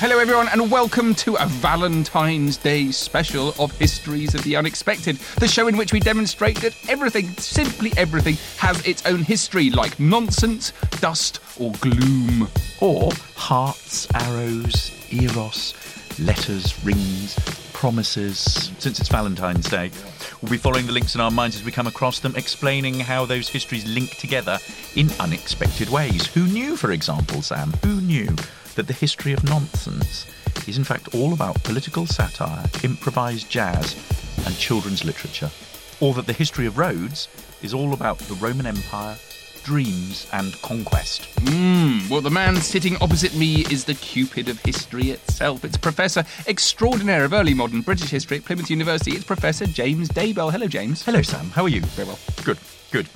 Hello, everyone, and welcome to a Valentine's Day special of Histories of the Unexpected, the show in which we demonstrate that everything, simply everything, has its own history, like nonsense, dust, or gloom. Or hearts, arrows, eros, letters, rings, promises. Since it's Valentine's Day, we'll be following the links in our minds as we come across them, explaining how those histories link together in unexpected ways. Who knew, for example, Sam? Who knew? That the history of nonsense is in fact all about political satire, improvised jazz, and children's literature. Or that the history of roads is all about the Roman Empire, dreams, and conquest. Mmm, well, the man sitting opposite me is the Cupid of history itself. It's Professor Extraordinaire of Early Modern British History at Plymouth University. It's Professor James Daybell. Hello, James. Hello, Sam. How are you? Very well. Good, good.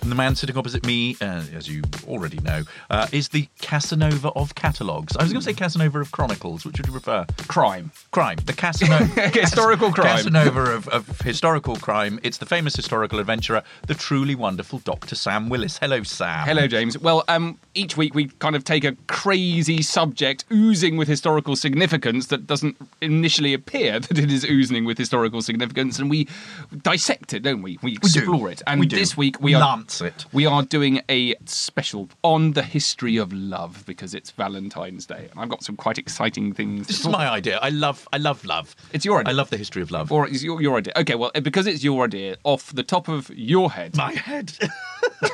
And the man sitting opposite me, uh, as you already know, uh, is the Casanova of catalogues. I was going to say Casanova of chronicles. Which would you prefer? Crime. Crime. The Casanova. Historical crime. Casanova of, of historical crime. It's the famous historical adventurer, the truly wonderful Dr. Sam Willis. Hello, Sam. Hello, James. Well, um, each week we kind of take a crazy subject oozing with historical significance that doesn't initially appear that it is oozing with historical significance, and we dissect it, don't we? We explore do. it. And We do. this week we are Lance it. we are doing a special on the history of love because it's Valentine's Day, and I've got some quite exciting things. This is talk my idea. I love, I love love. It's your idea. I love the history of love. Or is your, your idea? Okay, well, because it's your idea, off the top of your head, my head.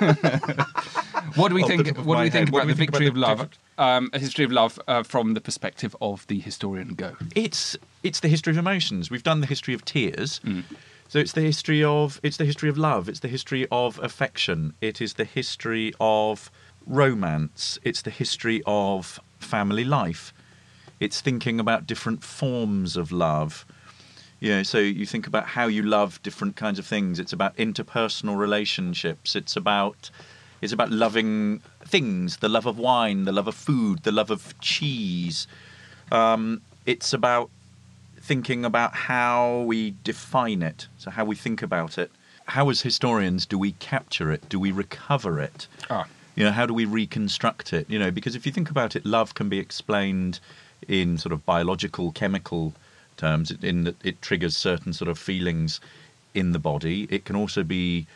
what do we Off think? What do we think head, about do the we think victory about of love? Um, a history of love uh, from the perspective of the historian. Go. it's it's the history of emotions. We've done the history of tears. Mm. So it's the history of it's the history of love. It's the history of affection. It is the history of romance. It's the history of family life. It's thinking about different forms of love. You know, so you think about how you love different kinds of things. It's about interpersonal relationships. It's about it's about loving things, the love of wine, the love of food, the love of cheese. Um, it's about thinking about how we define it, so how we think about it. How, as historians, do we capture it? Do we recover it? Ah. You know, how do we reconstruct it? You know, because if you think about it, love can be explained in sort of biological, chemical terms, in that it triggers certain sort of feelings in the body. It can also be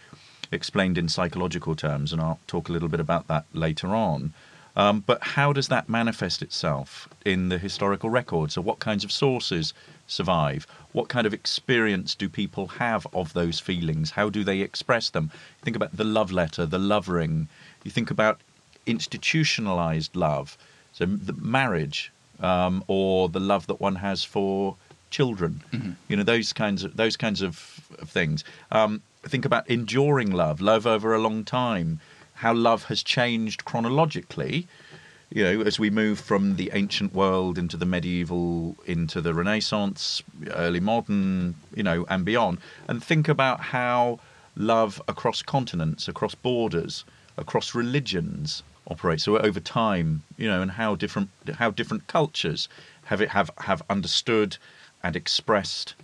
explained in psychological terms, and I'll talk a little bit about that later on. Um, but how does that manifest itself in the historical record? So, what kinds of sources survive? What kind of experience do people have of those feelings? How do they express them? Think about the love letter, the love ring. You think about institutionalized love, so the marriage, um, or the love that one has for children. You know those kinds of those kinds of, of things. Um, think about enduring love, love over a long time, how love has changed chronologically. You know, as we move from the ancient world into the medieval, into the Renaissance, early modern, you know, and beyond, and think about how love across continents, across borders, across religions operates. So over time, you know, and how different how different cultures have it have have understood and expressed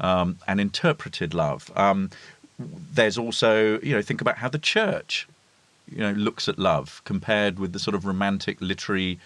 um, and interpreted love. Um, there's also, you know, think about how the church, you know, looks at love compared with the sort of romantic literary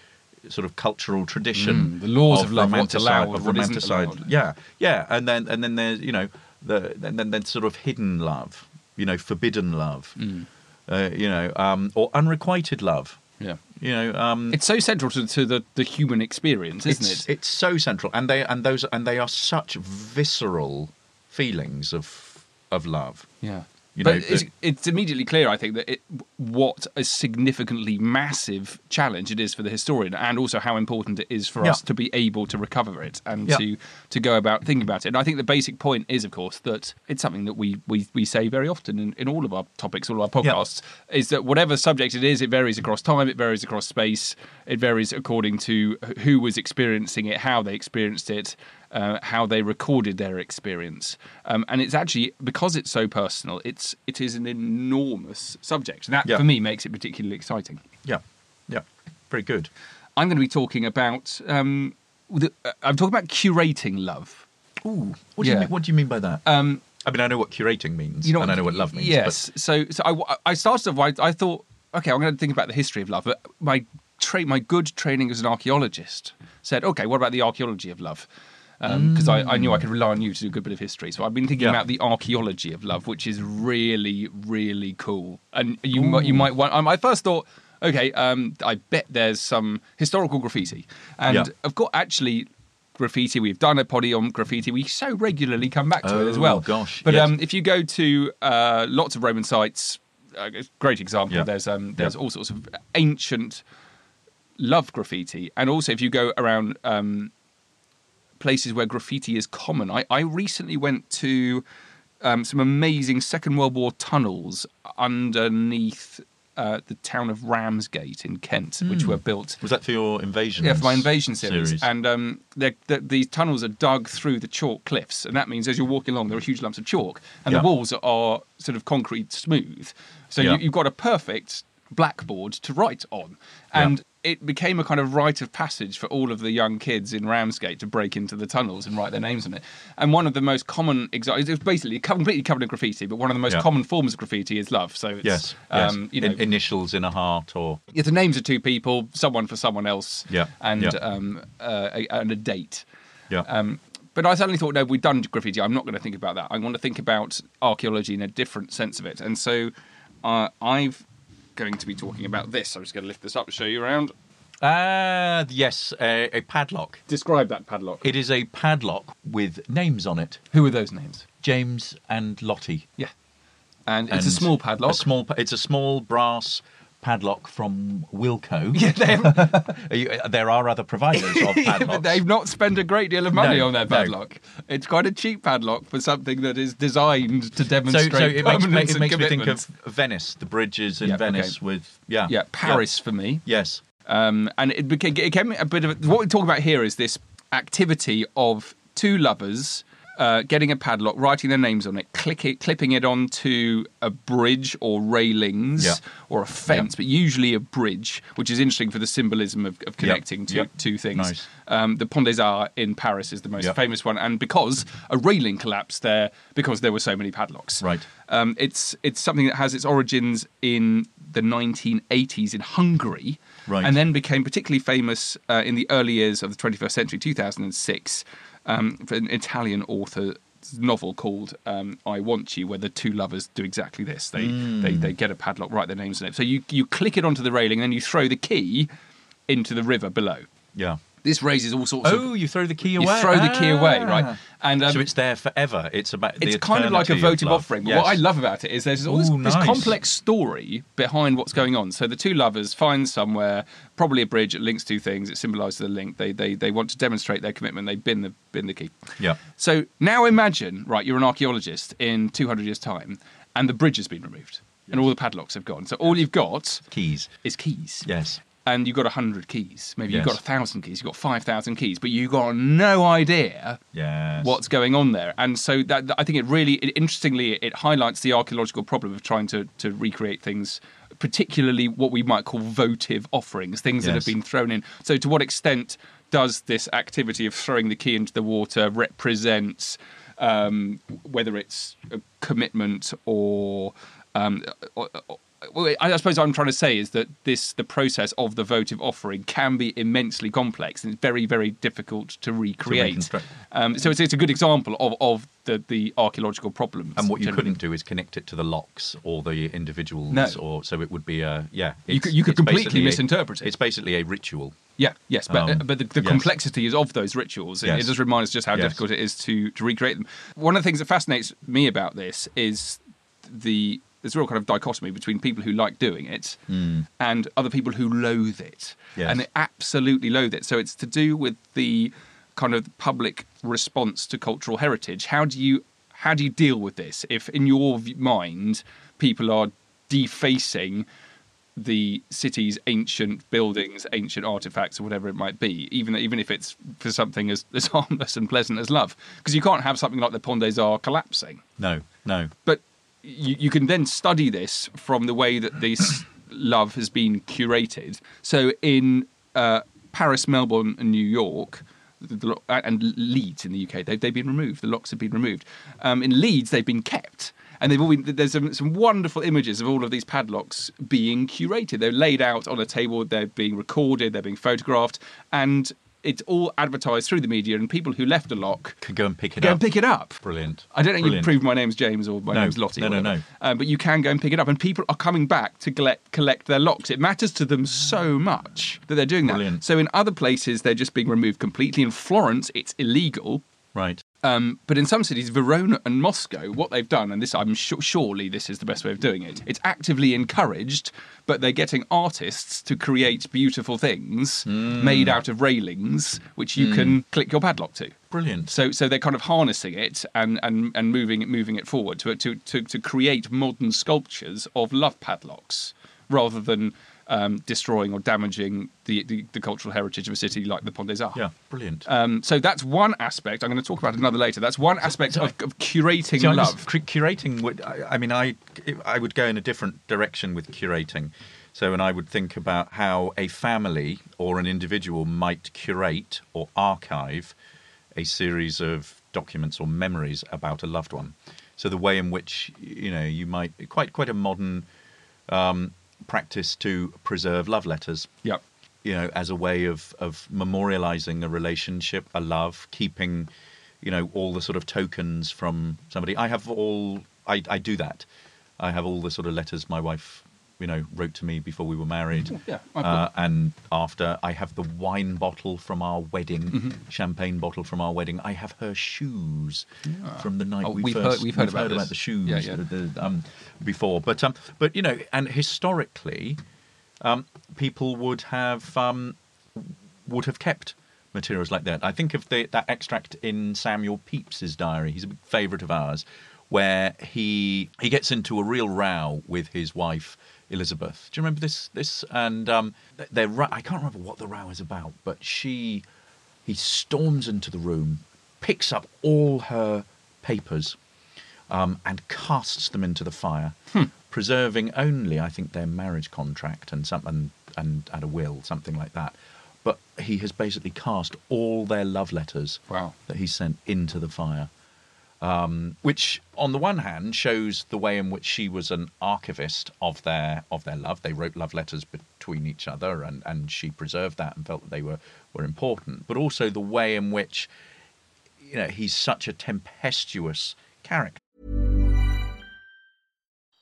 sort of cultural tradition, Mm, the laws of love, what's allowed, of romanticide. Yeah, yeah, and then and then there's you know the then then sort of hidden love, you know, forbidden love, Mm. uh, you know, um, or unrequited love. Yeah. You know, um, It's so central to, to the, the human experience, isn't it's, it? It's so central, and they and those and they are such visceral feelings of of love. Yeah. You but know, it's, the- it's immediately clear, I think, that it, what a significantly massive challenge it is for the historian, and also how important it is for Yeah. us to be able to recover it and Yeah. to to go about thinking about it. And I think the basic point is, of course, that it's something that we we, we say very often in, in all of our topics, all of our Yeah. podcasts, is that whatever subject it is, it varies across time, it varies across space, it varies according to who was experiencing it, how they experienced it, uh, how they recorded their experience, um, and it's actually because it's so personal. It's it is an enormous subject, and that Yeah. for me makes it particularly exciting. Yeah, yeah, very good. I'm going to be talking about. Um, the, uh, I'm talking about curating love. Ooh, what do you mean, what do you mean by that? Um, I mean, I know what curating means, you know, and I know what love means. Yes. So, so I, I started off. I, I thought, okay, I'm going to think about the history of love. But my tra- my good training as an archaeologist said, okay, what about the archaeology of love? Because I, I knew I could rely on you to do a good bit of history. So I've been thinking Yeah. about the archaeology of love, which is really, really cool. And you might, you might want. Um, I first thought, okay, um, I bet there's some historical graffiti, and Yeah. of course, actually. Graffiti. We've done a poddy on graffiti. We so regularly come back to it as Oh, well. gosh, But yes. um, if you go to uh, lots of Roman sites, a great example. Yeah. There's um, there's all sorts of ancient love graffiti, and also if you go around um, places where graffiti is common. I, I recently went to um, some amazing Second World War tunnels underneath uh, the town of Ramsgate in Kent, which were built Was that for your invasion? yeah, for my invasion series. And um, they're, they're, these tunnels are dug through the chalk cliffs, and that means as you're walking along, there are huge lumps of chalk, and Yeah. the walls are sort of concrete smooth. So Yeah. you, you've got a perfect blackboard to write on, and it became a kind of rite of passage for all of the young kids in Ramsgate to break into the tunnels and write their names on it. And one of the most common examples, it was basically completely covered in graffiti, but one of the most Yeah. common forms of graffiti is love. So it's, yes, yes. um, you know, In- initials in a heart, or yeah, the names of two people, someone for someone else, Yeah, and yeah. Um, uh, a, and a date. yeah, Um, but I suddenly thought, no, we've done graffiti. I'm not going to think about that. I want to think about archaeology in a different sense of it. And so uh, I've going to be talking about this. I'm just going to lift this up to show you around. ah, yes, a, a padlock. Describe that padlock. It is a padlock with names on it: Who are those names? James and Lottie. Yeah, and it's a small padlock. A small. It's a small brass padlock from Wilko. yeah, you- there are other providers of yeah, padlocks. but they've not spent a great deal of money No, on their no. padlock. It's quite a cheap padlock for something that is designed to demonstrate so it makes, permanence it makes me think of Venice, the bridges in Yeah, okay. Venice with yeah, yeah, Paris for me. Yes, Um, and it became, it became a bit of a, what we talk about here is this activity of two lovers uh, getting a padlock, writing their names on it, click it, clipping it onto a bridge or railings Yeah. or a fence, Yeah. but usually a bridge, which is interesting for the symbolism of, of connecting two, Yeah. two things. Nice. Um, the Pont des Arts in Paris is the most famous one, and because a railing collapsed there because there were so many padlocks. Right. Um, it's it's something that has its origins in the 1980s in Hungary, Right. and then became particularly famous uh, in the early years of the 21st century, 2006, um, for an Italian author novel called um, "I Want You," where the two lovers do exactly this. They they, they get a padlock, write their names on it. So you you click it onto the railing, and then you throw the key into the river below. yeah. This raises all sorts of Oh, you throw the key you away. throw the key away, Ah. right? And um, so it's there forever. It's about. The it's kind of like a eternity of votive love. offering. But Yes. What I love about it is there's all this, Ooh, this nice. complex story behind what's going on. So the two lovers find somewhere, probably a bridge that links two things. It symbolises the link. They, they they want to demonstrate their commitment. They bin the bin the key. Yeah. So now imagine, right? You're an archaeologist in 200 years' time, and the bridge has been removed, and all the padlocks have gone. So all you've got Keys. is keys Yes. And you've got 100 keys. Maybe you've Yes. got 1,000 keys, you've got 5,000 keys, but you've got no idea Yes. what's going on there. And so that, that- I think it really, it, interestingly, it highlights the archaeological problem of trying to, to recreate things, particularly what we might call votive offerings, things that have been thrown in. So to what extent does this activity of throwing the key into the water represent um, whether it's a commitment or, um, or I suppose what I'm trying to say is that this the process of the votive offering can be immensely complex and it's very very difficult to recreate. reconstruct. um, so it's, it's a good example of, of the, the archaeological problems. And what you generally. couldn't do is connect it to the locks or the individuals, No. or so it would be a yeah. You could- you could completely misinterpret it. It's basically a ritual. Yeah, yes, but Um, but the, the yes. complexity is of those rituals. It, Yes. it does remind us just how Yes. difficult it is to to recreate them. One of the things that fascinates me about this is the there's a real kind of dichotomy between people who like doing it hmm. and other people who loathe it. Yes. and they absolutely loathe it. So it's to do with the kind of public response to cultural heritage. How do you how do you deal with this if, in your mind, people are defacing the city's ancient buildings, ancient artifacts, or whatever it might be, even even if it's for something as, as harmless and pleasant as love, because you can't have something like the Pont des Arts collapsing. No, no. But you, you can then study this from the way that this love has been curated. So in uh, Paris, Melbourne, and New York. The, and Leeds in the UK, they've, they've been removed. The locks have been removed. Um, in Leeds, they've been kept, and they've all been. There's some, some wonderful images of all of these padlocks being curated. They're laid out on a table. They're being recorded. They're being photographed, and it's all advertised through the media. And people who left a lock Could go and pick it go up. and pick it up. Brilliant. I don't know. if You Brilliant. prove my name's James or my No, name's Lottie. no, no, no. Um, but you can go and pick it up, and people are coming back to collect collect their locks. It matters to them so much that they're doing that. So in other places, they're just being removed completely. In Florence, it's illegal. Right. Um, but in some cities, Verona and Moscow, what they've done, and this I'm su- surely this is the best way of doing it. It's actively encouraged, but they're getting artists to create beautiful things Hmm. made out of railings, which you can click your padlock to. Brilliant. So, so they're kind of harnessing it and, and, and moving it moving it forward to, to to to create modern sculptures of love padlocks rather than um, destroying or damaging the, the the cultural heritage of a city like the Pont des Arts. Yeah. Brilliant. Um, so that's one aspect. I'm going to talk about another later. That's one aspect of, of curating I love. cur- curating would. I, I mean, I I would go in a different direction with curating. So, and I would think about how a family or an individual might curate or archive a series of documents or memories about a loved one. So, the way in which you know you might quite quite a modern um, practice to preserve love letters Yep. you know, as a way of of memorializing a relationship, a love, keeping, you know, all the sort of tokens from somebody. I have all. I, I do that. I have all the sort of letters my wife, you know, wrote to me before we were married. Yeah, uh, and after. I have the wine bottle from our wedding, Mm-hmm. champagne bottle from our wedding. I have her shoes from the night Oh, we we've first. heard- we've heard about this. the shoes Yeah, yeah. the- the, um, before, but um, but you know, and historically, um, people would have um, would have kept materials like that. I think of the, that extract in Samuel Pepys's diary. He's a big favourite of ours, where he he gets into a real row with his wife Elizabeth. Do you remember this? This and um, they're I can't remember what the row is about, but she he storms into the room, picks up all her papers, um, and casts them into the fire, preserving only, I think, their marriage contract and some and, and and a will, something like that. But he has basically cast all their love letters Wow. that he sent into the fire, um, which, on the one hand, shows the way in which she was an archivist of their of their love. They wrote love letters between each other, and, and she preserved that and felt that they were were important. But also the way in which, you know, he's such a tempestuous character.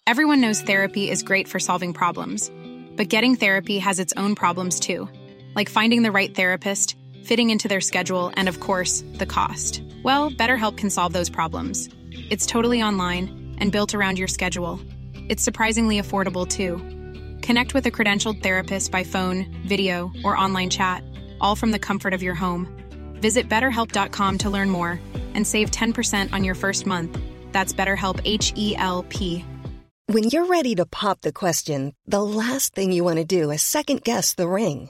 Everyone knows therapy is great for solving problems, but getting therapy has its own problems too, like finding the right therapist, fitting into their schedule, and of course, the cost. Well, BetterHelp can solve those problems. It's totally online and built around your schedule. It's surprisingly affordable too. Connect with a credentialed therapist by phone, video, or online chat, all from the comfort of your home. Visit betterhelp.com to learn more and save 10% on your first month. That's BetterHelp H E L P. When you're ready to pop the question, the last thing you want to do is second guess the ring.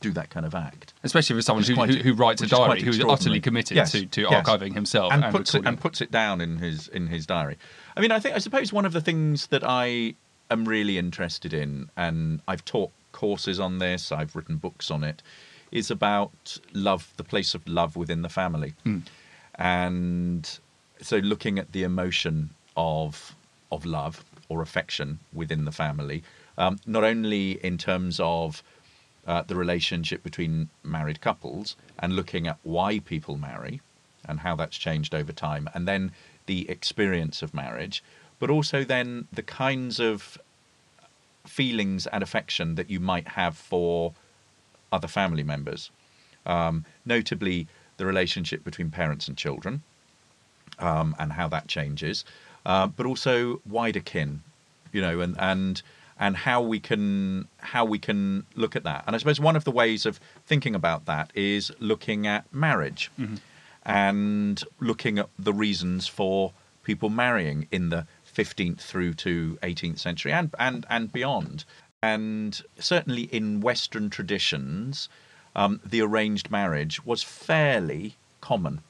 do that kind of act. Especially for someone who, quite- who, who writes a which is quite diary, who's utterly committed Yes, to, to yes. archiving himself and, and, puts it and puts it down in his in his diary. I mean, I think I suppose one of the things that I am really interested in, and I've taught courses on this, I've written books on it, is about love, the place of love within the family, and so looking at the emotion of of love or affection within the family, um, not only in terms of uh, the relationship between married couples and looking at why people marry and how that's changed over time, and then the experience of marriage, but also then the kinds of feelings and affection that you might have for other family members, um, notably the relationship between parents and children, um, and how that changes, uh, but also wider kin, you know, and and and how we can how we can look at that. And I suppose one of the ways of thinking about that is looking at marriage and looking at the reasons for people marrying in the 15th through to 18th century and and and beyond. And certainly in Western traditions, um, the arranged marriage was fairly common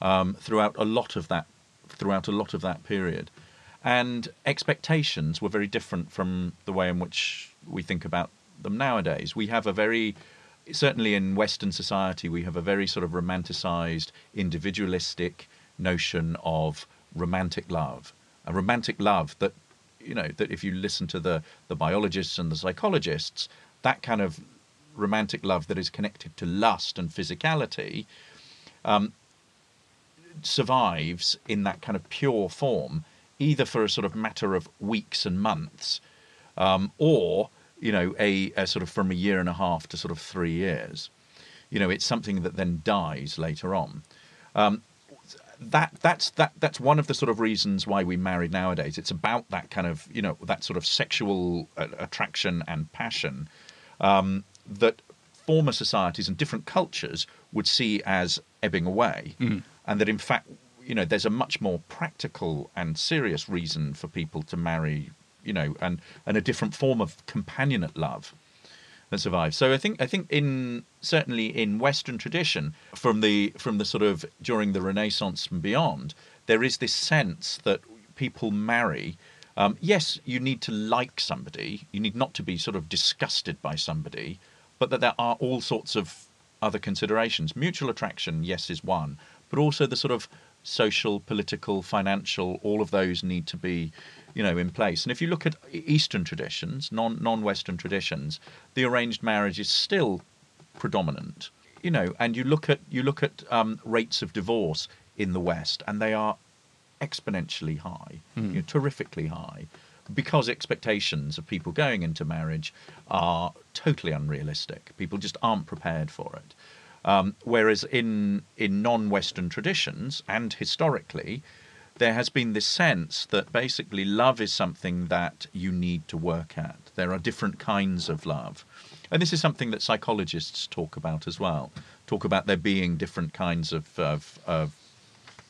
um, throughout a lot of that throughout a lot of that period, and expectations were very different from the way in which we think about them nowadays. We have a very certainly in Western society we have a very sort of romanticized, individualistic notion of romantic love, a romantic love that you know that if you listen to the the biologists and the psychologists, that kind of romantic love that is connected to lust and physicality um, survives in that kind of pure form, either for a sort of matter of weeks and months, um, or you know, a, a sort of from a year and a half to sort of three years. You know, it's something that then dies later on. Um, that that's that that's one of the sort of reasons why we marry nowadays. It's about that kind of you know that sort of sexual uh, attraction and passion um, that former societies and different cultures would see as ebbing away, and that in fact, you know, there's a much more practical and serious reason for people to marry, you know, and and a different form of companionate love that survives. So I think I think in certainly in Western tradition, from the from the sort of during the Renaissance and beyond, there is this sense that people marry. Um, yes, you need to like somebody. You need not to be sort of disgusted by somebody, but that there are all sorts of other considerations. Mutual attraction, yes, is one, but also the sort of social, political, financial, all of those need to be, you know, in place. And if you look at Eastern traditions, non non Western traditions, the arranged marriage is still predominant. You know, and you look at you look at um, rates of divorce in the West, and they are exponentially high, you know, terrifically high, because expectations of people going into marriage are totally unrealistic. People just aren't prepared for it. Um, whereas in in non-Western traditions and historically, there has been this sense that basically love is something that you need to work at. There are different kinds of love. And this is something that psychologists talk about as well. Talk about there being different kinds of, of, of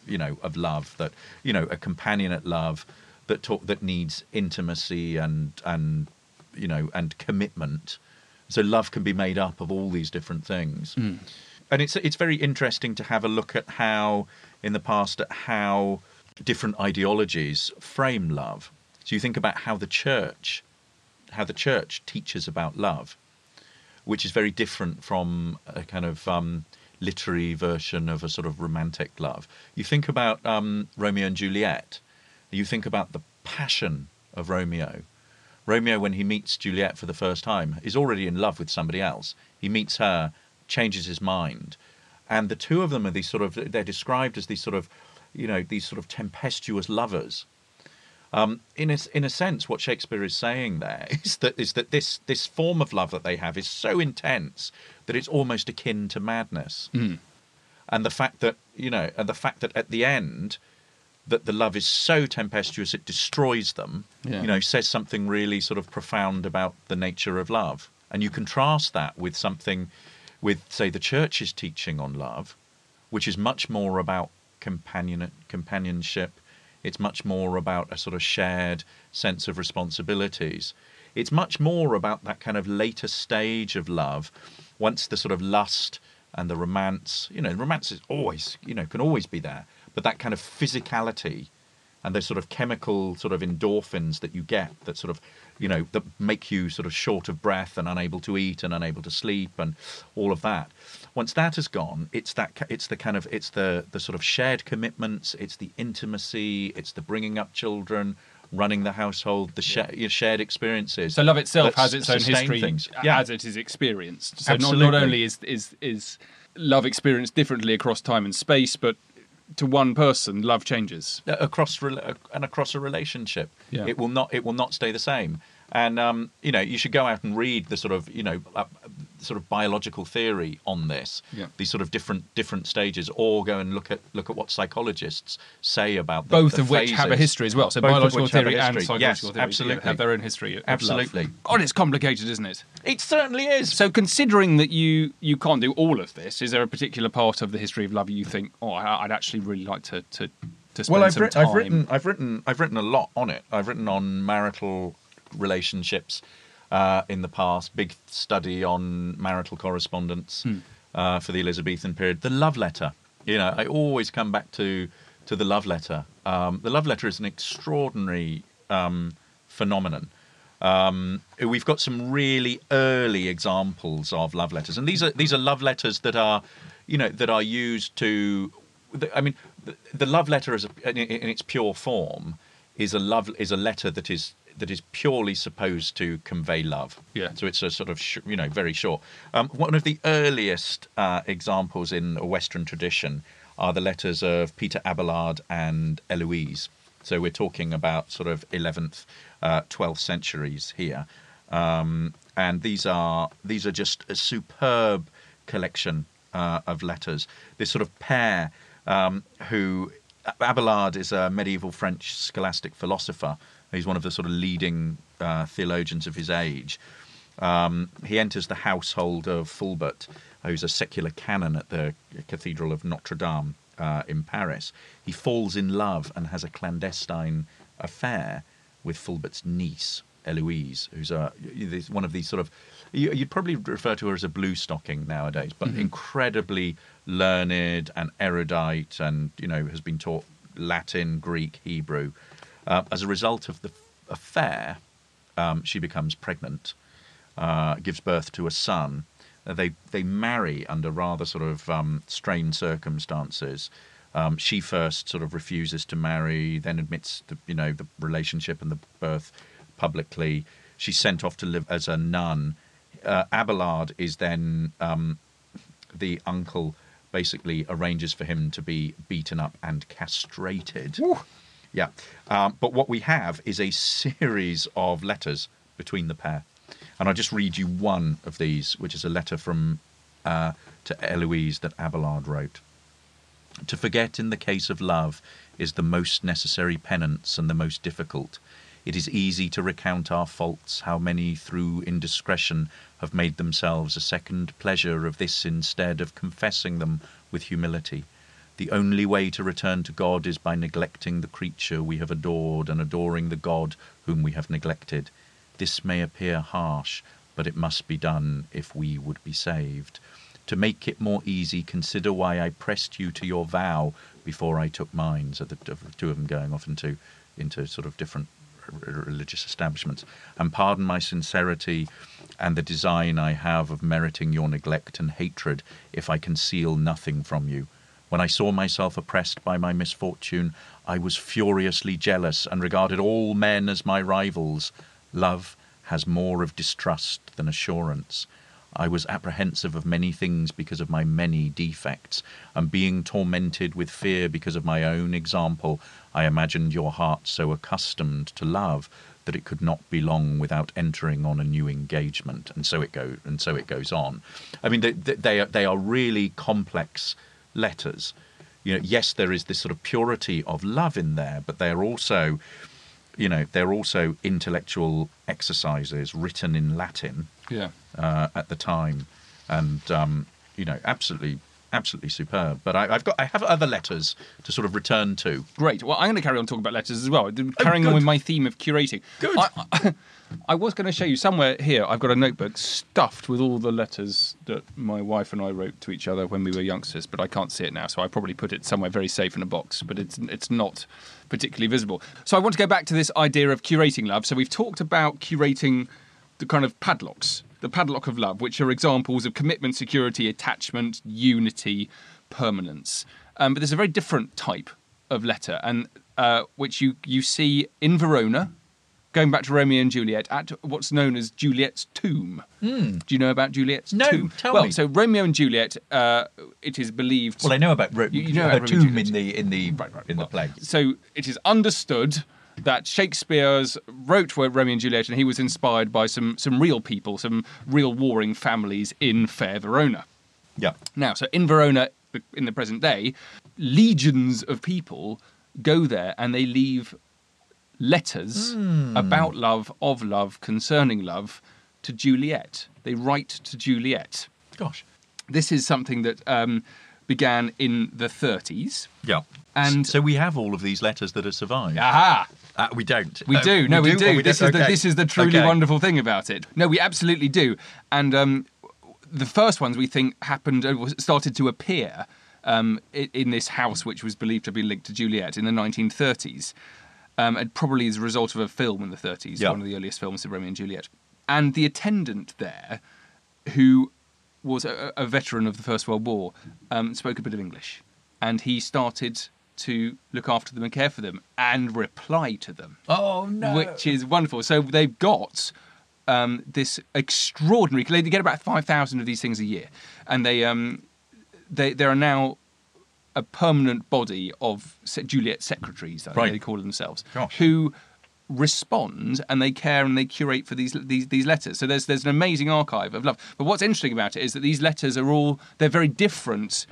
you know, of love that, you know, a companionate love that talk, that needs intimacy and, and, you know, and commitment. So love can be made up of all these different things. And it's, it's very interesting to have a look at how, in the past, at how different ideologies frame love. So you think about how the church, how the church teaches about love, which is very different from a kind of um, literary version of a sort of romantic love. You think about um, Romeo and Juliet. You think about the passion of Romeo. Romeo, when he meets Juliet for the first time, is already in love with somebody else. He meets her, changes his mind, and the two of them are these sort of. They're described as these sort of, you know, these sort of tempestuous lovers. Um, in a, in a sense, what Shakespeare is saying there is that is that this this form of love that they have is so intense that it's almost akin to madness. And the fact that you know, and the fact that at the end, that the love is so tempestuous it destroys them. Yeah. You know, says something really sort of profound about the nature of love. And you contrast that with something, with say the church's teaching on love, which is much more about companion companionship. It's much more about a sort of shared sense of responsibilities. It's much more about that kind of later stage of love, once the sort of lust and the romance. You know, romance is always, you know, can always be there, but that kind of physicality and those sort of chemical sort of endorphins that you get that sort of you know that make you sort of short of breath and unable to eat and unable to sleep and all of that once that has gone it's that it's the kind of it's the the sort of shared commitments it's the intimacy it's the bringing up children running the household the your shared experiences So love itself has its own history things. Uh, as it is experienced. So not, not only is, is is love experienced differently across time and space, but to one person, love changes. across rela- and across a relationship. Yeah. It will not it will not stay the same. And um, you know, you should go out and read the sort of you know uh, sort of biological theory on this. Yeah. These sort of different different stages, or go and look at look at what psychologists say about the, Both the of which have a history as well. So Both biological which have a theory and psychological Yes, theory absolutely. have their own history. Absolutely. God, it's complicated, isn't it? It certainly is. So, considering that you you can't do all of this, is there a particular part of the history of love you think, oh, I- I'd actually really like to to, well, I've, time? I've written, I've written, I've written a lot on it. I've written on marital relationships uh, in the past. Big study on marital correspondence Hmm. uh, for the Elizabethan period. The love letter. You know, I always come back to to the love letter. Um, the love letter is an extraordinary um, phenomenon. Um, we've got some really early examples of love letters, and these are these are love letters that are, you know, that are used to. I mean, the, the love letter is a, in, in its pure form is a love is a letter that is that is purely supposed to convey love. Yeah. So it's a sort of sh- you know very short. Um, one of the earliest uh, examples in a Western tradition are the letters of Peter Abelard and Eloise. So we're talking about sort of 11th, uh, 12th centuries here, um, and these are these are just a superb collection uh, of letters. This sort of pair um, who Abelard is a medieval French scholastic philosopher. He's one of the sort of leading uh, theologians of his age. Um, he enters the household of Fulbert, who's a secular canon at the Cathedral of Notre Dame uh, in Paris. He falls in love and has a clandestine affair with Fulbert's niece, Eloise, who's a, one of these sort of. you- You'd probably refer to her as a blue stocking nowadays, but incredibly learned and erudite, and you know has been taught Latin, Greek, Hebrew. Uh, as a result of the affair, um, she becomes pregnant, uh, gives birth to a son. Uh, they they marry under rather sort of um, strained circumstances. Um, she first sort of refuses to marry, then admits the you know the relationship and the birth publicly. She's sent off to live as a nun. Uh, Abelard is then um, the uncle basically arranges for him to be beaten up and castrated. Yeah. Um, but what we have is a series of letters between the pair. And I'll just read you one of these, which is a letter from uh, to Eloise that Abelard wrote. To forget in the case of love is the most necessary penance and the most difficult. It is easy to recount our faults, how many through indiscretion have made themselves a second pleasure of this instead of confessing them with humility. The only way to return to God is by neglecting the creature we have adored and adoring the God whom we have neglected. This may appear harsh, but it must be done if we would be saved. To make it more easy, consider why I pressed you to your vow before I took mine. So the two of them going off into into sort of different religious establishments. And pardon my sincerity and the design I have of meriting your neglect and hatred if I conceal nothing from you. When I saw myself oppressed by my misfortune, I was furiously jealous and regarded all men as my rivals. Love has more of distrust than assurance. I was apprehensive of many things because of my many defects, and being tormented with fear because of my own example, I imagined your heart so accustomed to love that it could not be long without entering on a new engagement, and so it go and so it goes on. I mean, they they are, they are really complex letters. You know, yes, there is this sort of purity of love in there, but they are also, you know, they're also intellectual exercises written in Latin Yeah. uh, at the time, and um, you know, absolutely, absolutely superb. But I, I've got, I have other letters to sort of return to. Great. Well, I'm going to carry on talking about letters as well. Oh, carrying on with my theme of curating. Good. I, I, I was going to show you somewhere here. I've got a notebook stuffed with all the letters that my wife and I wrote to each other when we were youngsters, but I can't see it now, so I probably put it somewhere very safe in a box. But it's it's not particularly visible. So I want to go back to this idea of curating love. So we've talked about curating the kind of padlocks, the padlock of love, which are examples of commitment, security, attachment, unity, permanence. Um, but there's a very different type of letter, and uh, which you you see in Verona, going back to Romeo and Juliet, at what's known as Juliet's tomb. Do you know about Juliet's No, tomb? tell well, me. so Romeo and Juliet, uh, it is believed. Well, I know about Ro- You- you know her about Romeo and tomb in Juliet. the in the Right, right, in well, the play. So it is understood that Shakespeare's wrote Romeo and Juliet, and he was inspired by some some real people, some real warring families in fair Verona. Yeah. Now, so in Verona, in the present day, legions of people go there and they leave letters Hmm. about love, of love, concerning love to Juliet. They write to Juliet. Gosh. This is something that um, began in the 30s. Yeah. And- so we have all of these letters that have survived. Aha! Uh, we don't. We Uh, do. No, we, do. Oh, we this is the this is the truly Okay. wonderful thing about it. No, we absolutely do. And um, the first ones we think happened uh, started to appear um, in this house, which was believed to be linked to Juliet in the 1930s, um, and probably as a result of a film in the 30s, Yeah. one of the earliest films of Romeo and Juliet. And the attendant there, who was a, a veteran of the First World War, um, spoke a bit of English, and he started to look after them and care for them and reply to them Oh no. which is wonderful. So they've got um, this extraordinary. They get about five thousand of these things a year, and they um, they there are now a permanent body of Juliet secretaries, Right. they call themselves, Gosh. who respond and they care and they curate for these these these letters. So there's there's an amazing archive of love. But what's interesting about it is that these letters are all they're very different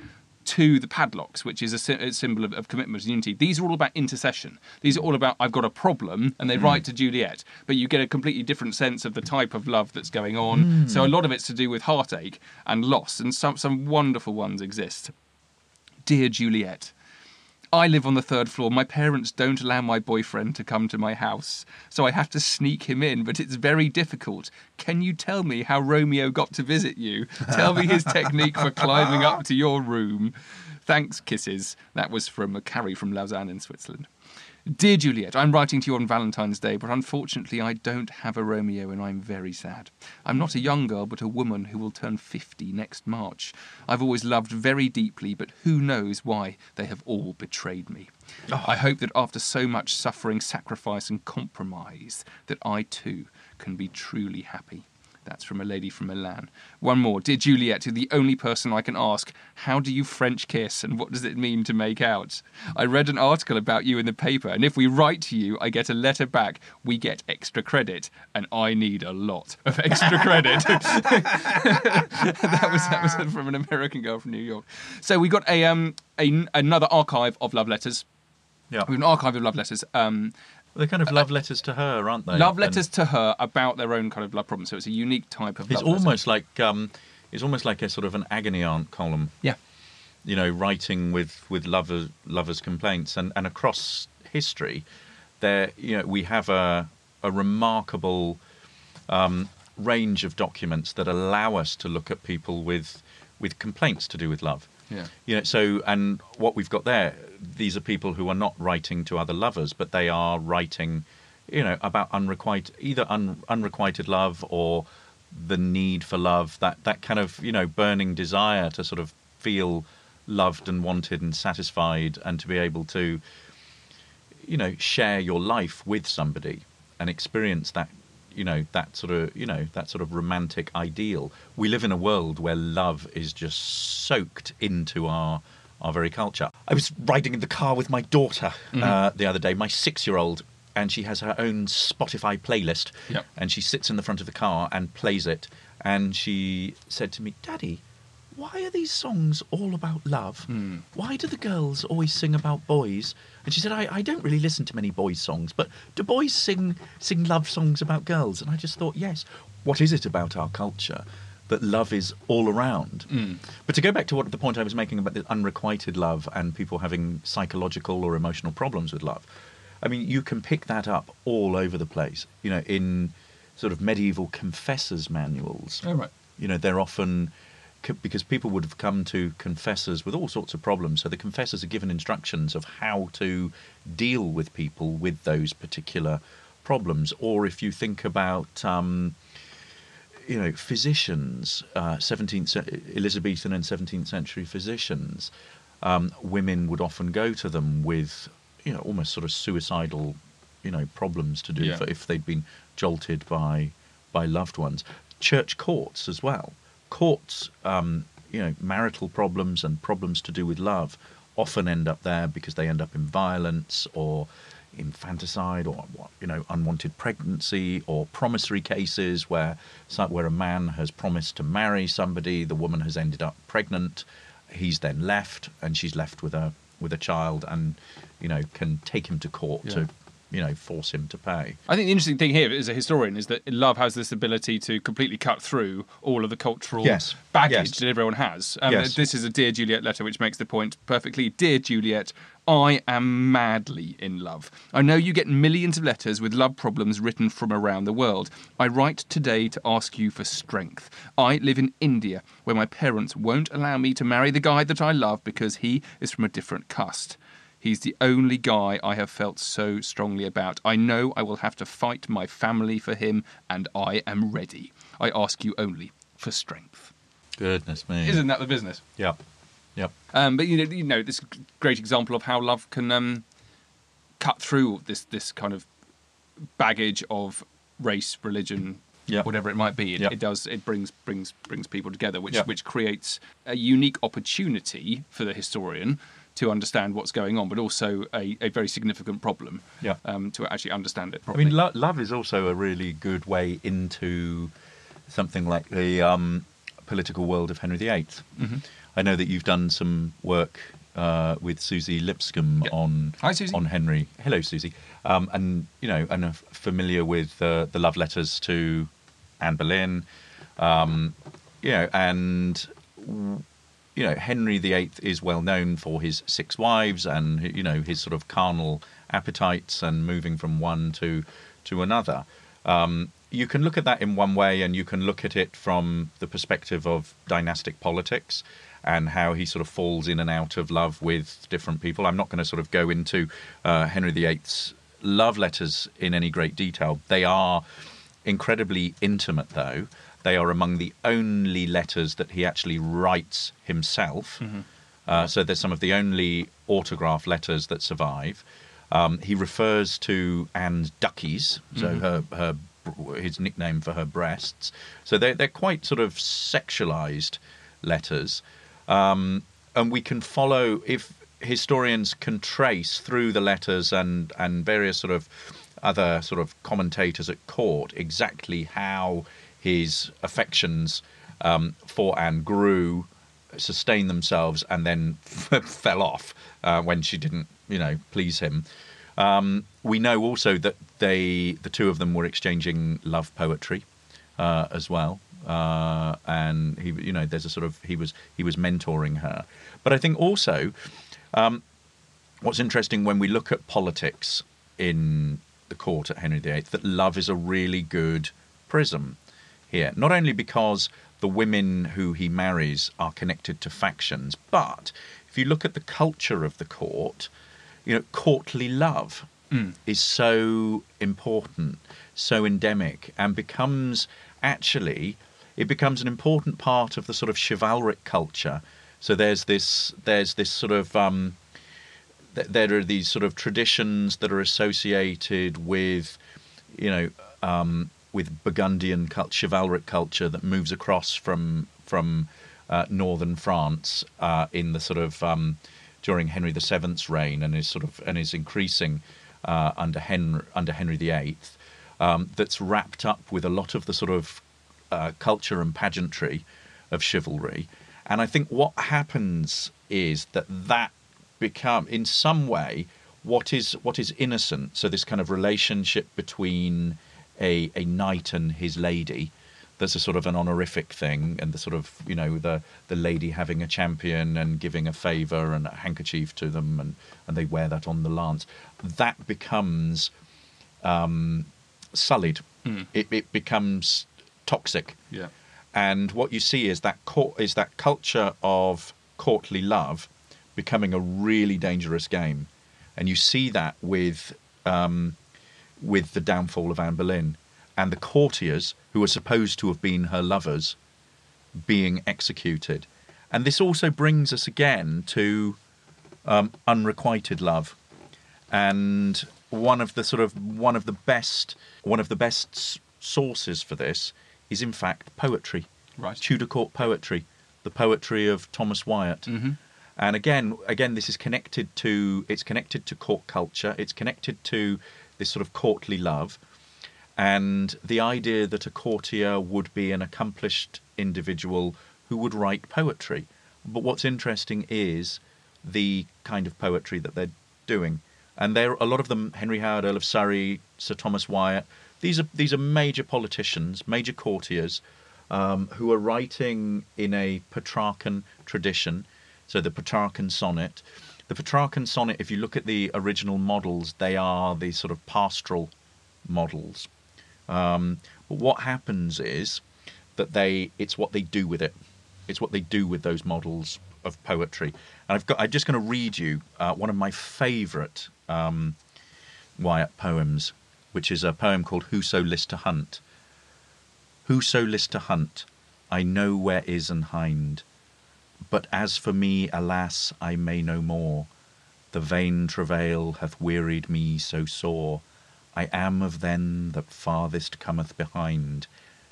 to the padlocks, which is a, a symbol of, of commitment and unity. These are all about intercession. These are all about I've got a problem, and they mm. write to Juliet. But you get a completely different sense of the type of love that's going on. Mm. So a lot of it's to do with heartache and loss, and some some wonderful ones exist. Dear Juliet. I live on the third floor. My parents don't allow my boyfriend to come to my house, so I have to sneak him in, but it's very difficult. Can you tell me how Romeo got to visit you? Tell me his technique for climbing up to your room. Thanks, kisses. That was from a Carrie from Lausanne in Switzerland. Dear Juliet, I'm writing to you on Valentine's Day, but unfortunately I don't have a Romeo and I'm very sad. I'm not a young girl, but a woman who will turn 50 next March. I've always loved very deeply, but who knows why they have all betrayed me. Oh. I hope that after so much suffering, sacrifice, and compromise, that I too can be truly happy. That's from a lady from Milan. One more. Dear Juliet, you're the only person I can ask, how do you French kiss and what does it mean to make out? I read an article about you in the paper, and if we write to you, I get a letter back, we get extra credit, and I need a lot of extra credit. that was that was from an American girl from New York. So we got a um a, another archive of love letters. Yeah. We have an archive of love letters. Um, They're kind of love letters to her, aren't they? love And letters to her about their own kind of love problem. So it's a unique type of. It's love letter. almost like um, it's almost like a sort of an agony aunt column. yeah. you know, writing with with lovers lovers complaints, and and across history, there you know we have a a remarkable um, range of documents that allow us to look at people with with complaints to do with love. Yeah. You know, so and what we've got there, these are people who are not writing to other lovers, but they are writing, you know, about unrequited either un, unrequited love or the need for love, that that kind of you know burning desire to sort of feel loved and wanted and satisfied, and to be able to, you know, share your life with somebody and experience that you know that sort of you know that sort of romantic ideal. We live in a world where love is just soaked into our our very culture. I was riding in the car with my daughter uh, the other day, my six-year-old, and she has her own Spotify playlist, Yep. and she sits in the front of the car and plays it. And she said to me, "Daddy." Why are these songs all about love? Hmm. Why do the girls always sing about boys? And she said, I, I don't really listen to many boys' songs, but do boys sing sing love songs about girls? And I just thought, yes. What is it about our culture that love is all around? Hmm. But to go back to what the point I was making about the unrequited love and people having psychological or emotional problems with love, I mean, you can pick that up all over the place. You know, in sort of medieval confessors' manuals. Oh, right. You know, they're often because people would have come to confessors with all sorts of problems. So the confessors are given instructions of how to deal with people with those particular problems. Or if you think about, um, you know, physicians, uh, 17th ce- Elizabethan and 17th century physicians, um, women would often go to them with, you know, almost sort of suicidal, you know, problems to do Yeah. for if they'd been jolted by by loved ones. Church courts as well. Courts, um, you know, marital problems and problems to do with love often end up there because they end up in violence or infanticide or you know unwanted pregnancy or promissory cases where where a man has promised to marry somebody the woman has ended up pregnant he's then left and she's left with a with a child and you know can take him to court Yeah. to you know force him to pay I think the interesting thing here as a historian is that love has this ability to completely cut through all of the cultural Yes. baggage Yes. that everyone has. Um, Yes. This is a Dear Juliet letter which makes the point perfectly. Dear Juliet, I am madly in love. I know you get millions of letters with love problems written from around the world. I write today to ask you for strength. I live in India, where my parents won't allow me to marry the guy that I love because he is from a different caste. He's the only guy I have felt so strongly about. I know I will have to fight my family for him, and I am ready. I ask you only for strength. goodness me Isn't that the business? yep yep Um, but you know, you know, this great example of how love can um, cut through this this kind of baggage of race, religion, Yep. whatever it might be. It, Yep. it does. It brings brings brings people together, which Yep. which creates a unique opportunity for the historian to understand what's going on, but also a, a very significant problem. Yep. Um, to actually understand it I mean, lo- love is also a really good way into something like the um, political world of Henry VIII. Mm-hmm. I know that you've done some work uh, with Susie Lipscomb Yep. on Hi, Susie. on Henry. Hello, Susie. Um, and you know, and are familiar with uh, the love letters to Anne Boleyn. Um, you know, and you know, Henry VIII is well known for his six wives and you know his sort of carnal appetites and moving from one to to another. Um, you can look at that in one way, and you can look at it from the perspective of dynastic politics and how he sort of falls in and out of love with different people. I'm not going to sort of go into uh, Henry VIII's love letters in any great detail. They are incredibly intimate, though. They are among the only letters that he actually writes himself. Uh, so there's some of the only autograph letters that survive. Um, he refers to Anne's duckies, so her her his nickname for her breasts. So they're they're quite sort of sexualized letters, um, and we can follow if historians can trace through the letters and and various sort of other sort of commentators at court exactly how his affections um, for Anne grew, sustained themselves, and then fell off uh, when she didn't, you know, please him. Um, we know also that they, the two of them, were exchanging love poetry uh, as well, uh, and he, you know, there's a sort of he was he was mentoring her. But I think also um, what's interesting when we look at politics in the court at Henry VIII, that love is a really good prism here. Not only because the women who he marries are connected to factions, but if you look at the culture of the court, you know, courtly love is so important, so endemic, and becomes actually it becomes an important part of the sort of chivalric culture. So there's this there's this sort of um, th- there are these sort of traditions that are associated with, you know, um, with Burgundian cult, chivalric culture that moves across from from uh, northern France uh, in the sort of um, during Henry VII's reign and is sort of and is increasing uh, under Henry under Henry VIII. Um, that's wrapped up with a lot of the sort of uh, culture and pageantry of chivalry, and I think what happens is that that become in some way what is what is innocent. So this kind of relationship between a a knight and his lady that's a sort of an honorific thing and the sort of you know the the lady having a champion and giving a favor and a handkerchief to them and and they wear that on the lance that becomes um, sullied Hmm. it, it becomes toxic Yeah. and what you see is that court, is that culture of courtly love becoming a really dangerous game, and you see that with um, with the downfall of Anne Boleyn and the courtiers who are supposed to have been her lovers being executed, and this also brings us again to um, unrequited love, and one of the sort of one of the best one of the best sources for this is in fact poetry. Right. tudor court poetry the poetry of thomas wyatt and again again this is connected to it's connected to court culture. It's connected to this sort of courtly love and the idea that a courtier would be an accomplished individual who would write poetry. But what's interesting is the kind of poetry that they're doing. And there a lot of them Henry Howard, Earl of Surrey, Sir Thomas Wyatt, these are these are major politicians, major courtiers um, who are writing in a Petrarchan tradition. So the Petrarchan sonnet. The Petrarchan sonnet, if you look at the original models, they are the sort of pastoral models. Um, but what happens is that they it's what they do with it. It's what they do with those models of poetry. And I've got I'm just going to read you uh, one of my favourite um, Wyatt poems, which is a poem called "Whoso list to hunt." Whoso list to hunt, I know where is an hind. But as for me, alas, I may no more. The vain travail hath wearied me so sore. I am of them that farthest cometh behind.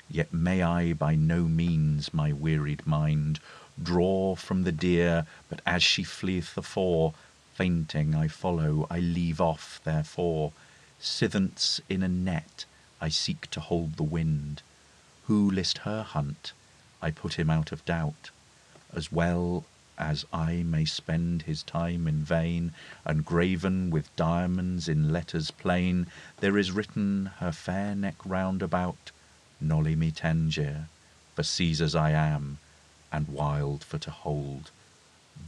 Yet may I by no means my wearied mind draw from the deer, but as she fleeth afore, fainting I follow, I leave off therefore. Sithence in a net I seek to hold the wind. Who list her hunt? I put him out of doubt as well as I may spend his time in vain, and graven with diamonds in letters plain, there is written her fair neck round about, Noli me tangere, for Caesar's I am, and wild for to hold,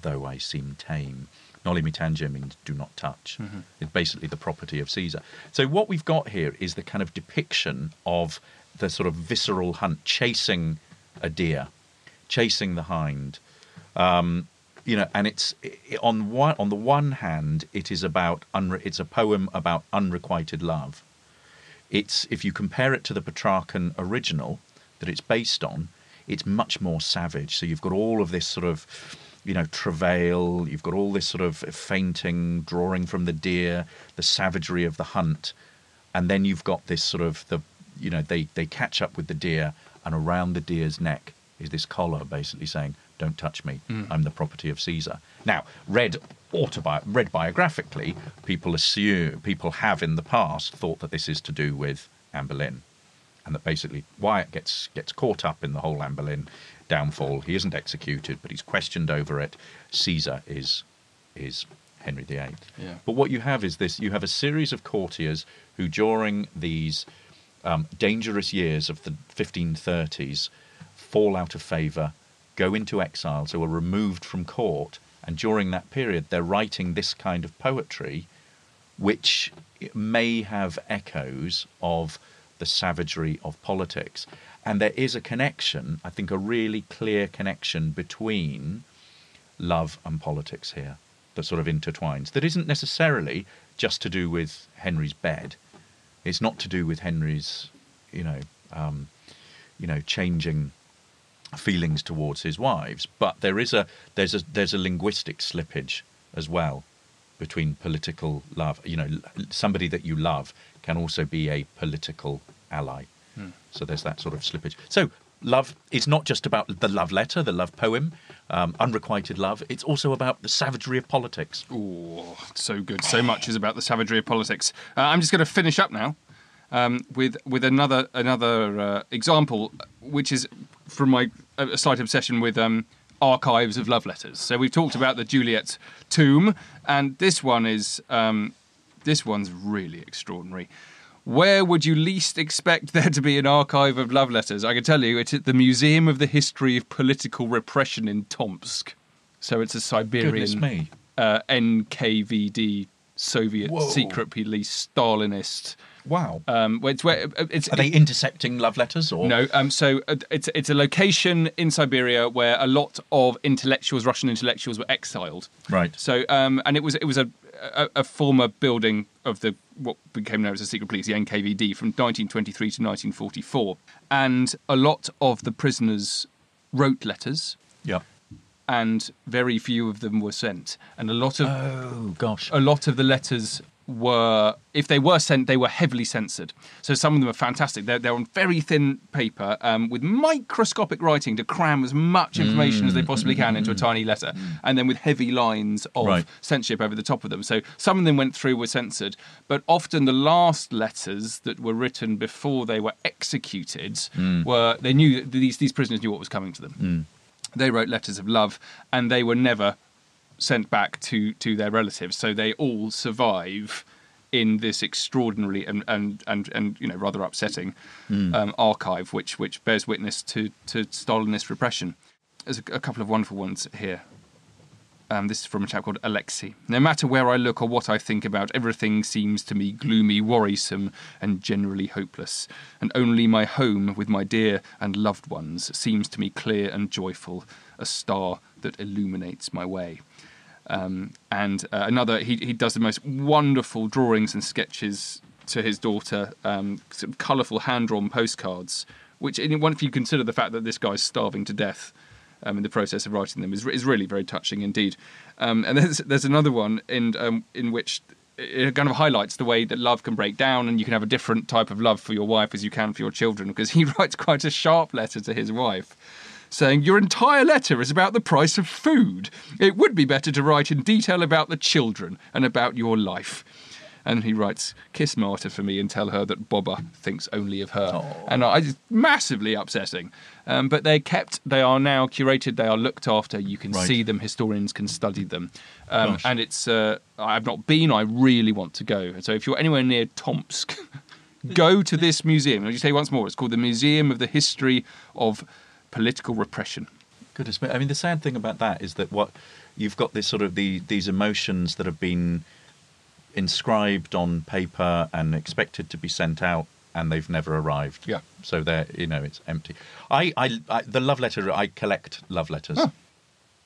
though I seem tame. Noli me tangere means do not touch. Mm-hmm. It's basically the property of Caesar. So what we've got here is the kind of depiction of the sort of visceral hunt, chasing a deer, chasing the hind, um, you know, and it's i on one on the one hand, it is about unre- it's a poem about unrequited love. It's if you compare it to the Petrarchan original that it's based on, it's much more savage. So you've got all of this sort of, you know, travail. You've got all this sort of fainting, drawing from the deer, the savagery of the hunt, and then you've got this sort of the, you know, they they catch up with the deer, and around the deer's neck is this collar, basically saying, "Don't touch me. I'm the property of Caesar." Now, read autobi- read biographically, people assume people have in the past thought that this is to do with Anne Boleyn, and that basically Wyatt gets gets caught up in the whole Anne Boleyn downfall. He isn't executed, but he's questioned over it. Caesar is is Henry VIII. Yeah. But what you have is this: you have a series of courtiers who, during these um, dangerous years of the 1530s, fall out of favour, go into exile, so are removed from court, and during that period, they're writing this kind of poetry, which may have echoes of the savagery of politics. And there is a connection, I think, a really clear connection between love and politics here that sort of intertwines. That isn't necessarily just to do with Henry's bed. It's not to do with Henry's, you know, um, you know, changing feelings towards his wives. But there is a there's a there's a linguistic slippage as well between political love. You know, somebody that you love can also be a political ally. So there's that sort of slippage. So love is not just about the love letter, the love poem, um, unrequited love. It's also about the savagery of politics. Oh, so good. So much is about the savagery of politics. Uh, I'm just going to finish up now um, with with another another uh, example, which is from my a slight obsession with um, archives of love letters. So we've talked about the Juliet tomb, and this one is um, this one's really extraordinary. Where would you least expect there to be an archive of love letters? I can tell you, it's at the Museum of the History of Political Repression in Tomsk. So it's a Siberian uh, NKVD Soviet Whoa. secret police Stalinist. Wow. Um, where it's where it's Are they intercepting love letters or no, um, so uh, it's it's a location in Siberia where a lot of intellectuals, Russian intellectuals, were exiled. Right. So, um, and it was it was a, a a former building of the what became known as the secret police, the NKVD, from 1923 to 1944, and a lot of the prisoners wrote letters, Yeah. and very few of them were sent, and a lot of Oh gosh. a lot of the letters were, if they were sent, they were heavily censored. So some of them are fantastic. They're, they're on very thin paper um, with microscopic writing to cram as much information as they mm. possibly can into a tiny letter, mm. and then with heavy lines of Right. censorship over the top of them. So some of them went through were censored, but often the last letters that were written before they were executed mm. were they knew these these prisoners knew what was coming to them. They wrote letters of love, and they were never sent back to to their relatives. So they all survive in this extraordinary and and and, and you know rather upsetting um, archive, which which bears witness to to Stalinist repression. There's a, a couple of wonderful ones here. Um, this is from a chap called Alexei. No matter where I look or what I think about, everything seems to me gloomy, worrisome, and generally hopeless. And only my home with my dear and loved ones seems to me clear and joyful, a star that illuminates my way. Um, and uh, another, he, he does the most wonderful drawings and sketches to his daughter, um, sort of colourful hand drawn postcards, which, if you consider the fact that this guy's starving to death um, in the process of writing them, is, is really very touching indeed. Um, and there's, there's another one in, um, in which it kind of highlights the way that love can break down and you can have a different type of love for your wife as you can for your children because he writes quite a sharp letter to his wife saying your entire letter is about the price of food. It would be better to write in detail about the children and about your life. And he writes, "Kiss Marta for me and tell her that Bobba thinks only of her." And I it's massively upsetting. Um, but they're kept. They are now curated. They are looked after. You can Right. see them. Historians can study them. Um, and it's. Uh, I've not been. I really want to go. So if you're anywhere near Tomsk, go to this museum. I'll just say once more. It's called the Museum of the History of Political Repression. Goodness me! I mean, the sad thing about that is that what you've got this sort of the these emotions that have been inscribed on paper and expected to be sent out, and they've never arrived. Yeah. So they're you know it's empty. I, I, I the love letter. I collect love letters. Oh.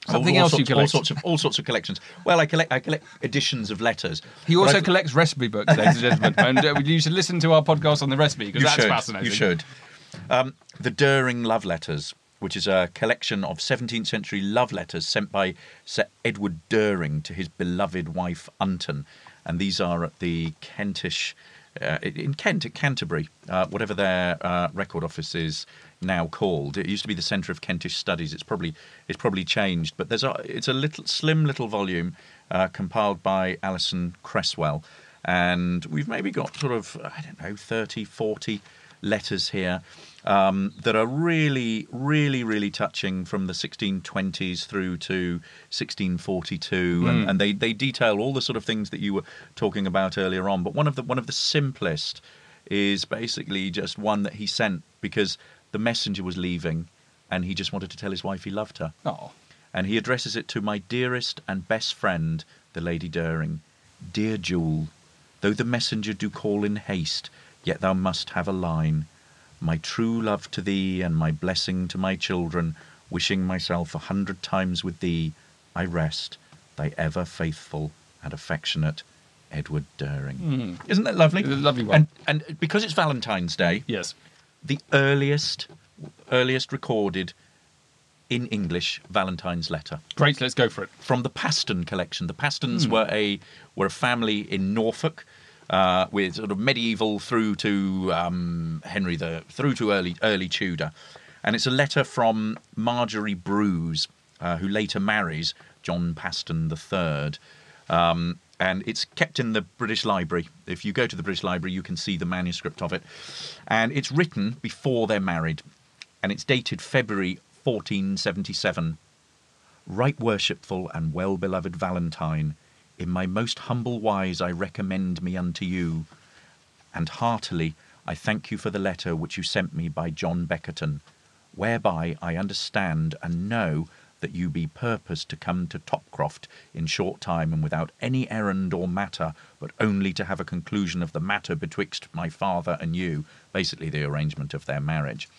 Something all, else you sorts, all sorts of all sorts of collections. Well, I collect I collect editions of letters. He also collects recipe books, ladies and gentlemen. and uh, you should listen to our podcast on the recipe because that's should, fascinating. You should. Um, the Dering Love Letters, which is a collection of 17th century love letters sent by Sir Edward Dering to his beloved wife Unton. And these are at the Kentish, uh, in Kent, at Canterbury, uh, whatever their uh, record office is now called. It used to be the Centre of Kentish Studies. It's probably it's probably changed, but there's a it's a little slim little volume uh, compiled by Alison Cresswell, and we've maybe got sort of I don't know 30, 40 letters here um, that are really, really, really touching from the 1620s through to 1642, and, and they, they detail all the sort of things that you were talking about earlier on. But one of the one of the simplest is basically just one that he sent because the messenger was leaving, and he just wanted to tell his wife he loved her Oh, and he addresses it to my dearest and best friend, the Lady Dering. Dear Jewel, though the messenger do call in haste, yet thou must have a line. My true love to thee and my blessing to my children, wishing myself a hundred times with thee, I rest, thy ever faithful and affectionate Edward Dering. Hmm. Isn't that lovely? Lovely one. And, and because it's Valentine's Day, yes. the earliest earliest recorded in English Valentine's letter Great, let's go for it. from the Paston collection. The Pastons hmm. were a were a family in Norfolk uh, with sort of medieval through to um, Henry the through to early early Tudor, and it's a letter from Margery Brews, uh, who later marries John Paston III. Um, and it's kept in the British Library. If you go to the British Library, you can see the manuscript of it. And it's written before they're married, and it's dated February 1477. Right worshipful and well beloved Valentine, in my most humble wise I recommend me unto you, and heartily I thank you for the letter which you sent me by John Beckerton, whereby I understand and know that you be purposed to come to Topcroft in short time and without any errand or matter, but only to have a conclusion of the matter betwixt my father and you, basically the arrangement of their marriage.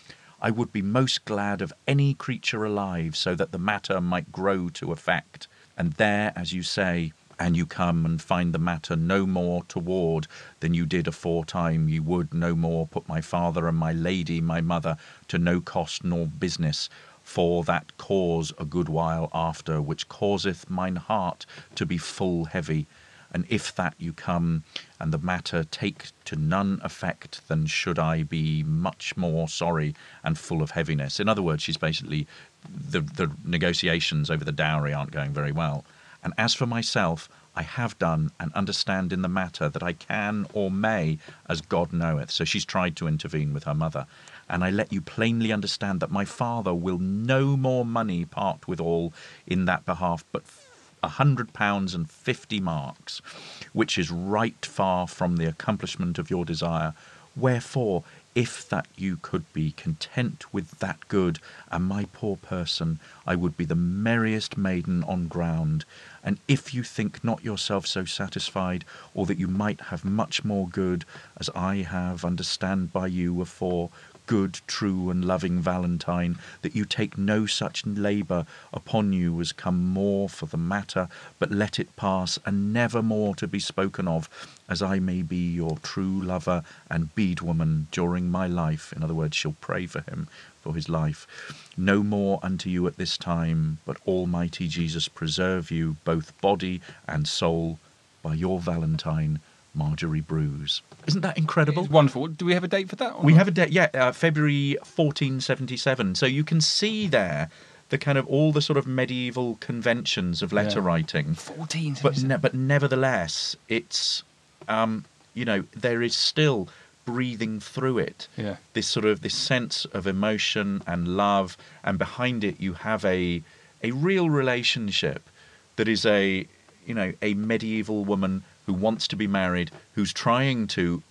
I would be most glad of any creature alive, so that the matter might grow to effect. And there, as you say, and you come and find the matter no more toward than you did aforetime, you would no more put my father and my lady, my mother, to no cost nor business, for that cause a good while after, which causeth mine heart to be full heavy. And if that you come, and the matter take to none effect, then should I be much more sorry and full of heaviness. In other words, she's basically the the negotiations over the dowry aren't going very well. And as for myself, I have done and understand in the matter that I can or may, as God knoweth. So she's tried to intervene with her mother. And I let you plainly understand that my father will no more money part withal in that behalf, but a hundred pounds and fifty marks, which is right far from the accomplishment of your desire. Wherefore, if that you could be content with that good, and my poor person, I would be the merriest maiden on ground. And if you think not yourself so satisfied, or that you might have much more good, as I have, understand by you afore, good, true, and loving Valentine, that you take no such labour upon you as come more for the matter, but let it pass, and never more to be spoken of, as I may be your true lover and beadwoman during my life. In other words, she'll pray for him for his life. No more unto you at this time, but Almighty Jesus preserve you, both body and soul, by your Valentine, Margery Brews. Isn't that incredible? It's wonderful. Do we have a date for that? We not? have a date, yeah, uh, February 1477. So you can see there the kind of all the sort of medieval conventions of letter Yeah. writing. 14. But ne- but nevertheless, it's um, you know there is still breathing through it. Yeah. This sort of this sense of emotion and love, and behind it you have a a real relationship that is a you know a medieval woman who wants to be married, who's trying to,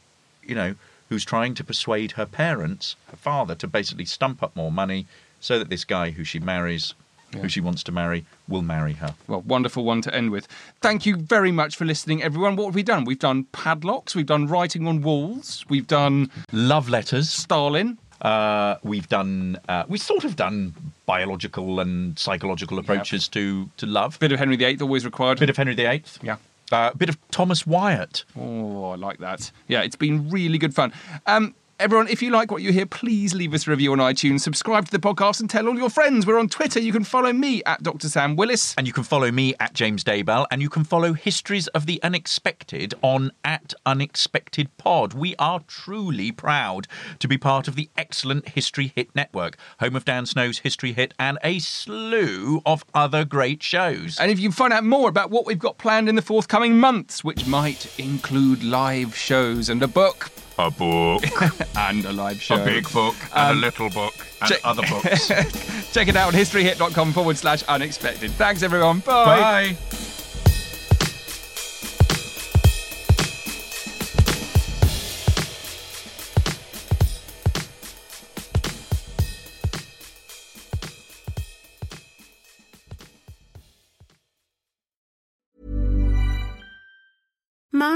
you know, who's trying to persuade her parents, her father, to basically stump up more money so that this guy who she marries, Yeah. who she wants to marry, will marry her. Well, wonderful one to end with. Thank you very much for listening, everyone. What have we done? We've done padlocks, we've done writing on walls, we've done Love letters. Stalin. Uh, we've done. Uh, we've sort of done biological and psychological approaches to to love. Bit of Henry VIII always required. bit of Henry VIII. Yeah. Uh, bit of Thomas Wyatt. Oh, I like that. Yeah, it's been really good fun. Um, everyone, if you like what you hear, please leave us a review on iTunes, subscribe to the podcast, and tell all your friends. We're on Twitter. You can follow me at Dr. Sam Willis. And you can follow me at James Daybell, and you can follow Histories of the Unexpected on at Unexpected Pod. We are truly proud to be part of the excellent History Hit Network, home of Dan Snow's History Hit and a slew of other great shows. And if you find out more about what we've got planned in the forthcoming months, which might include live shows and a book a book, and a live show. A big book, and a um, little book, and check- other books. Check it out on historyhit.com forward slash unexpected. Thanks, everyone. Bye. Bye.